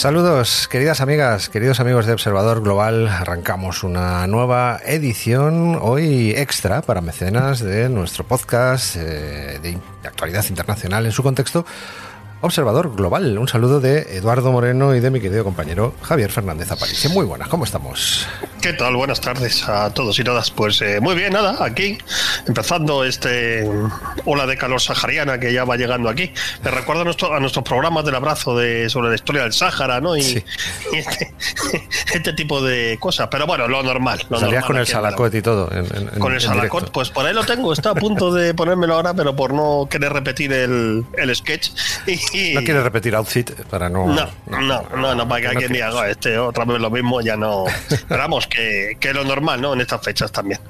Saludos, queridas amigas, queridos amigos de Observador Global. Arrancamos una nueva edición, hoy extra para mecenas de nuestro podcast eh, de actualidad internacional en su contexto Observador Global. Un saludo de Eduardo Moreno y de mi querido compañero Javier Fernández Aparicio. Muy buenas, ¿cómo estamos? ¿Qué tal? Buenas tardes a todos y todas. Pues eh, muy bien, nada, aquí empezando este ola de calor sahariana que ya va llegando aquí. Me recuerda a, nuestro, a nuestros programas del abrazo de, sobre la historia del Sáhara, ¿no? Y, este, este, tipo de cosas. Pero bueno, lo normal. Lo Salías con el salacot y todo. con el salacot, pues por ahí lo tengo. Está a punto de ponérmelo ahora, pero por no querer repetir el, el sketch. Y, no quieres repetir outfit para no. No, no, no, no, para que alguien diga, este otra vez lo mismo, ya no. Esperamos que, que lo normal, ¿no? En estas fechas también.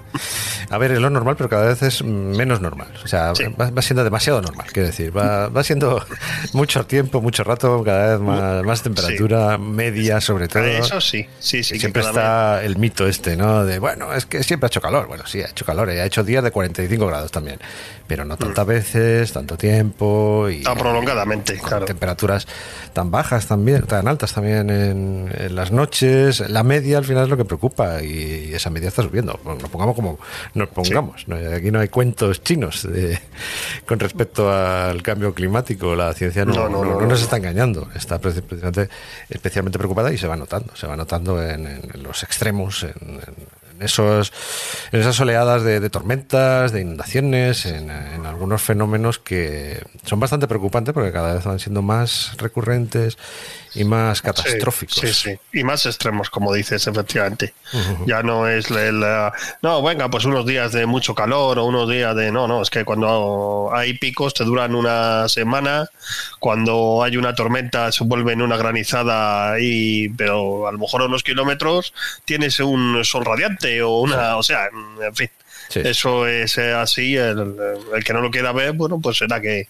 A ver, es lo normal, pero cada vez es menos normal. O sea, va, siendo demasiado normal, quiero decir. Va, va, siendo mucho tiempo, mucho rato, cada vez más, más temperatura media, sobre todo. Eso sí, sí, sí. Siempre está el mito este, ¿no? De, bueno, es que siempre ha hecho calor. Bueno, sí, ha hecho calor y ha hecho días de 45 grados también. Pero no tantas mm. veces, tanto tiempo. y Tan prolongadamente, claro. Temperaturas tan bajas también, tan altas también en, las noches. La media al final es lo que preocupa y esa media está subiendo. nos pongamos como nos pongamos. Aquí no hay cuentos chinos con respecto al cambio climático. La ciencia no, no, nos está engañando. Está precisamente, especialmente preocupada y se va notando. Se va notando en, los extremos, en, esos, en esas oleadas de, tormentas, de inundaciones, en, algunos fenómenos que son bastante preocupantes porque cada vez van siendo más recurrentes y más catastróficos. Sí, sí, y más extremos, como dices, efectivamente. Ya no es la, no, venga, pues unos días de mucho calor o unos días de no, no, es que cuando hay picos te duran una semana, cuando hay una tormenta se vuelve en una granizada y pero a lo mejor a unos kilómetros tienes un sol radiante o una, o sea, en fin. Eso es así, el, el que no lo quiera ver, bueno, pues será que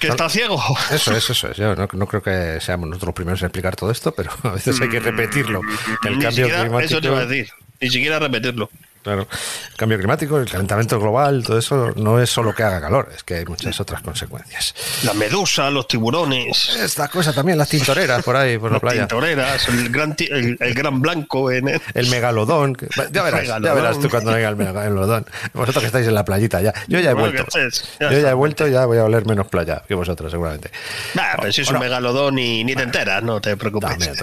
¿Que está ciego? Eso es, eso es. Yo no, creo que seamos nosotros los primeros en explicar todo esto, pero a veces hay que repetirlo. El cambio climático. Eso te iba a decir. Ni siquiera repetirlo. Claro. El cambio climático, el calentamiento global, todo eso no es solo que haga calor, es que hay muchas otras consecuencias. La medusa, los tiburones. Esta cosa también, las tintoreras por ahí, por la playa. Las tintoreras, el gran, el, gran blanco. En el... megalodón. Ya verás, ya verás tú cuando venga el megalodón. Vosotros que estáis en la playita ya. Yo ya he vuelto. Yo ya he vuelto, ya voy a oler menos playa que vosotros, seguramente. Nah, pero si es un megalodón y ni te enteras, no te preocupes. También,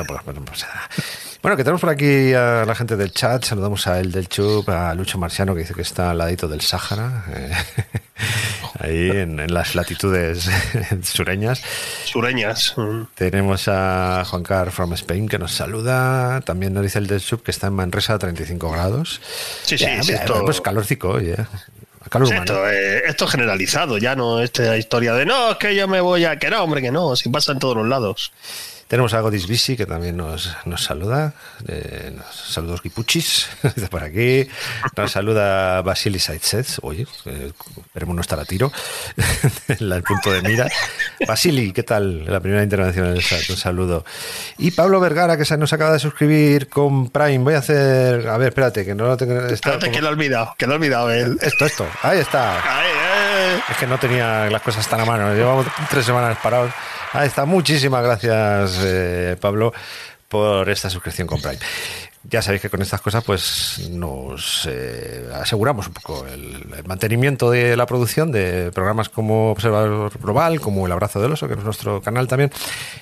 bueno, que tenemos por aquí a la gente del chat. Saludamos a el del Chup, a Lucho Marciano, que dice que está al ladito del Sáhara, eh, ahí en, las latitudes sureñas. Sureñas. Mm. Tenemos a Juan Carlos from Spain, que nos saluda. También nos dice el del Chup que está en Manresa a 35 grados. Sí, sí, sí. Pues calorcico hoy, ¿eh? esto, eh, esto, es generalizado, ya no esta historia de no, es que yo me voy a. Que no, hombre, que no, si pasa en todos los lados. Tenemos a Godis Bisi, que también nos, nos saluda. Eh, saludos Guipuchis, por aquí. Nos saluda Basili Saitzets. Oye, eh, esperemos no estar a tiro. el punto de mira. Basili, ¿qué tal? La primera intervención en el chat. Un saludo. Y Pablo Vergara, que se nos acaba de suscribir con Prime. Voy a hacer. A ver, espérate, que no lo tengo. Espérate, que lo he olvidado. Que lo he olvidado. Él. Esto, esto. Ahí está. Es que no tenía las cosas tan a mano. Llevamos tres semanas parados. Ahí está. Muchísimas gracias, eh, Pablo, por esta suscripción con Prime. Ya sabéis que con estas cosas pues nos eh, aseguramos un poco el, mantenimiento de la producción de programas como Observador Global, como El Abrazo del Oso, que es nuestro canal también,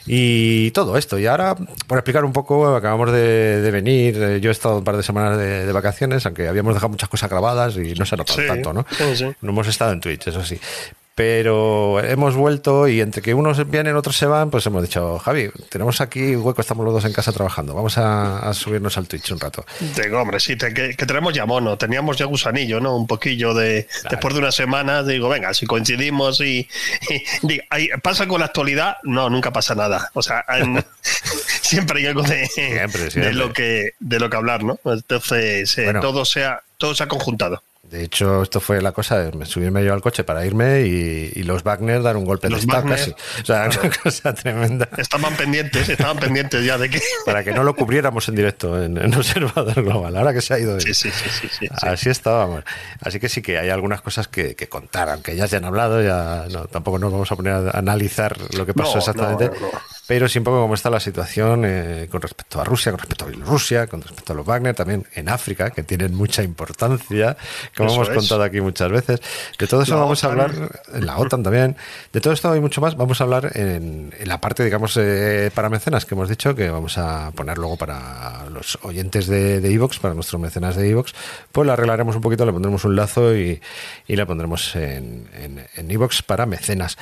y todo esto. Y ahora, por explicar un poco, acabamos de, venir, eh, yo he estado un par de semanas de, vacaciones, aunque habíamos dejado muchas cosas grabadas y no se ha notado tanto, ¿no? No hemos estado en Twitch, eso sí pero hemos vuelto y entre que unos vienen, otros se van, pues hemos dicho, Javi, tenemos aquí hueco, estamos los dos en casa trabajando, vamos a, subirnos al Twitch un rato. Digo, hombre, sí, que, tenemos ya mono, teníamos ya gusanillo, ¿no? Un poquillo de, después de una semana, digo, venga, si coincidimos y, pasa con la actualidad, no, nunca pasa nada, o sea, siempre hay algo de, de, lo que, de lo que hablar, ¿no? Entonces, eh, todo, sea, todo se ha conjuntado. De hecho, esto fue la cosa, me subí medio al coche para irme y, los Wagner dar un golpe de estado casi. O sea, una cosa tremenda. Estaban pendientes, estaban pendientes ya de que... Para que no lo cubriéramos en directo en, Observador Global, ahora que se ha ido. Sí, sí, sí, sí, Así estábamos. Así que sí que hay algunas cosas que, contar, aunque ya se han hablado, ya no, tampoco nos vamos a poner a analizar lo que pasó exactamente. Pero poco cómo está la situación eh, con respecto a Rusia, con respecto a Bielorrusia, con respecto a los Wagner, también en África, que tienen mucha importancia como hemos contado aquí muchas veces. De todo eso vamos a hablar, en la OTAN también. De todo esto y mucho más vamos a hablar en, la parte, digamos, eh, para mecenas que hemos dicho, que vamos a poner luego para los oyentes de Evox, para nuestros mecenas de Evox, pues la arreglaremos un poquito, le pondremos un lazo y, y la pondremos en Evox en, para mecenas.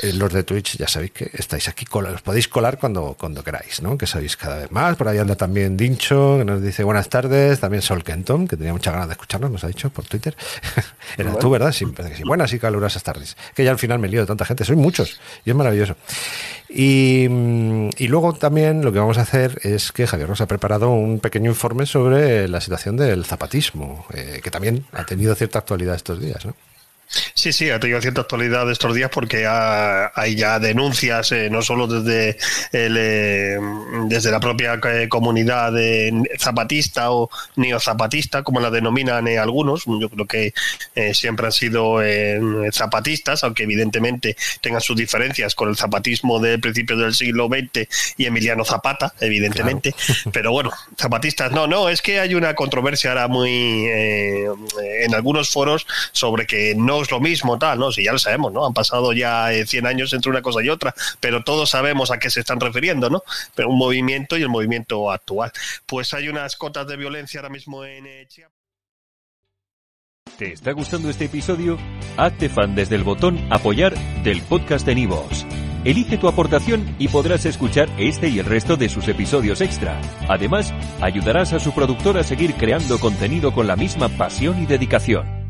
Eh, los de Twitch ya sabéis que estáis aquí, os podéis colar cuando, cuando queráis, ¿no? Que sabéis cada vez más. Por ahí anda también Dincho, que nos dice buenas tardes. También Sol Kenton, que tenía muchas ganas de escucharnos, nos ha dicho por Twitter. Era tú, ¿verdad? Sí, que sí. Buenas y calurosas tardes. Que ya al final me lío de tanta gente. Soy muchos y es maravilloso. Y, y, luego también lo que vamos a hacer es que Javier nos ha preparado un pequeño informe sobre la situación del zapatismo, eh, que también ha tenido cierta actualidad estos días, ¿no? Sí, sí, ha tenido cierta actualidad estos días porque hay ya denuncias, eh, no solo desde, eh, desde la propia eh, comunidad zapatista o neozapatista, como la denominan algunos. Yo creo que siempre han sido zapatistas, aunque evidentemente tengan sus diferencias con el zapatismo de principios del siglo XX y Emiliano Zapata, evidentemente. Pero bueno, zapatistas, no, no, es que hay una controversia ahora muy en algunos foros sobre que no lo mismo, tal, ¿no? Si ya lo sabemos, ¿no? Han pasado ya 100 eh, años entre una cosa y otra, pero todos sabemos a qué se están refiriendo, ¿no? Pero un movimiento y el movimiento actual. Pues hay unas cotas de violencia ahora mismo en eh, Chiapas. ¿Te está gustando este episodio? Hazte fan desde el botón apoyar del podcast de Nivos. Elige tu aportación y podrás escuchar este y el resto de sus episodios extra. Además, ayudarás a su productor a seguir creando contenido con la misma pasión y dedicación.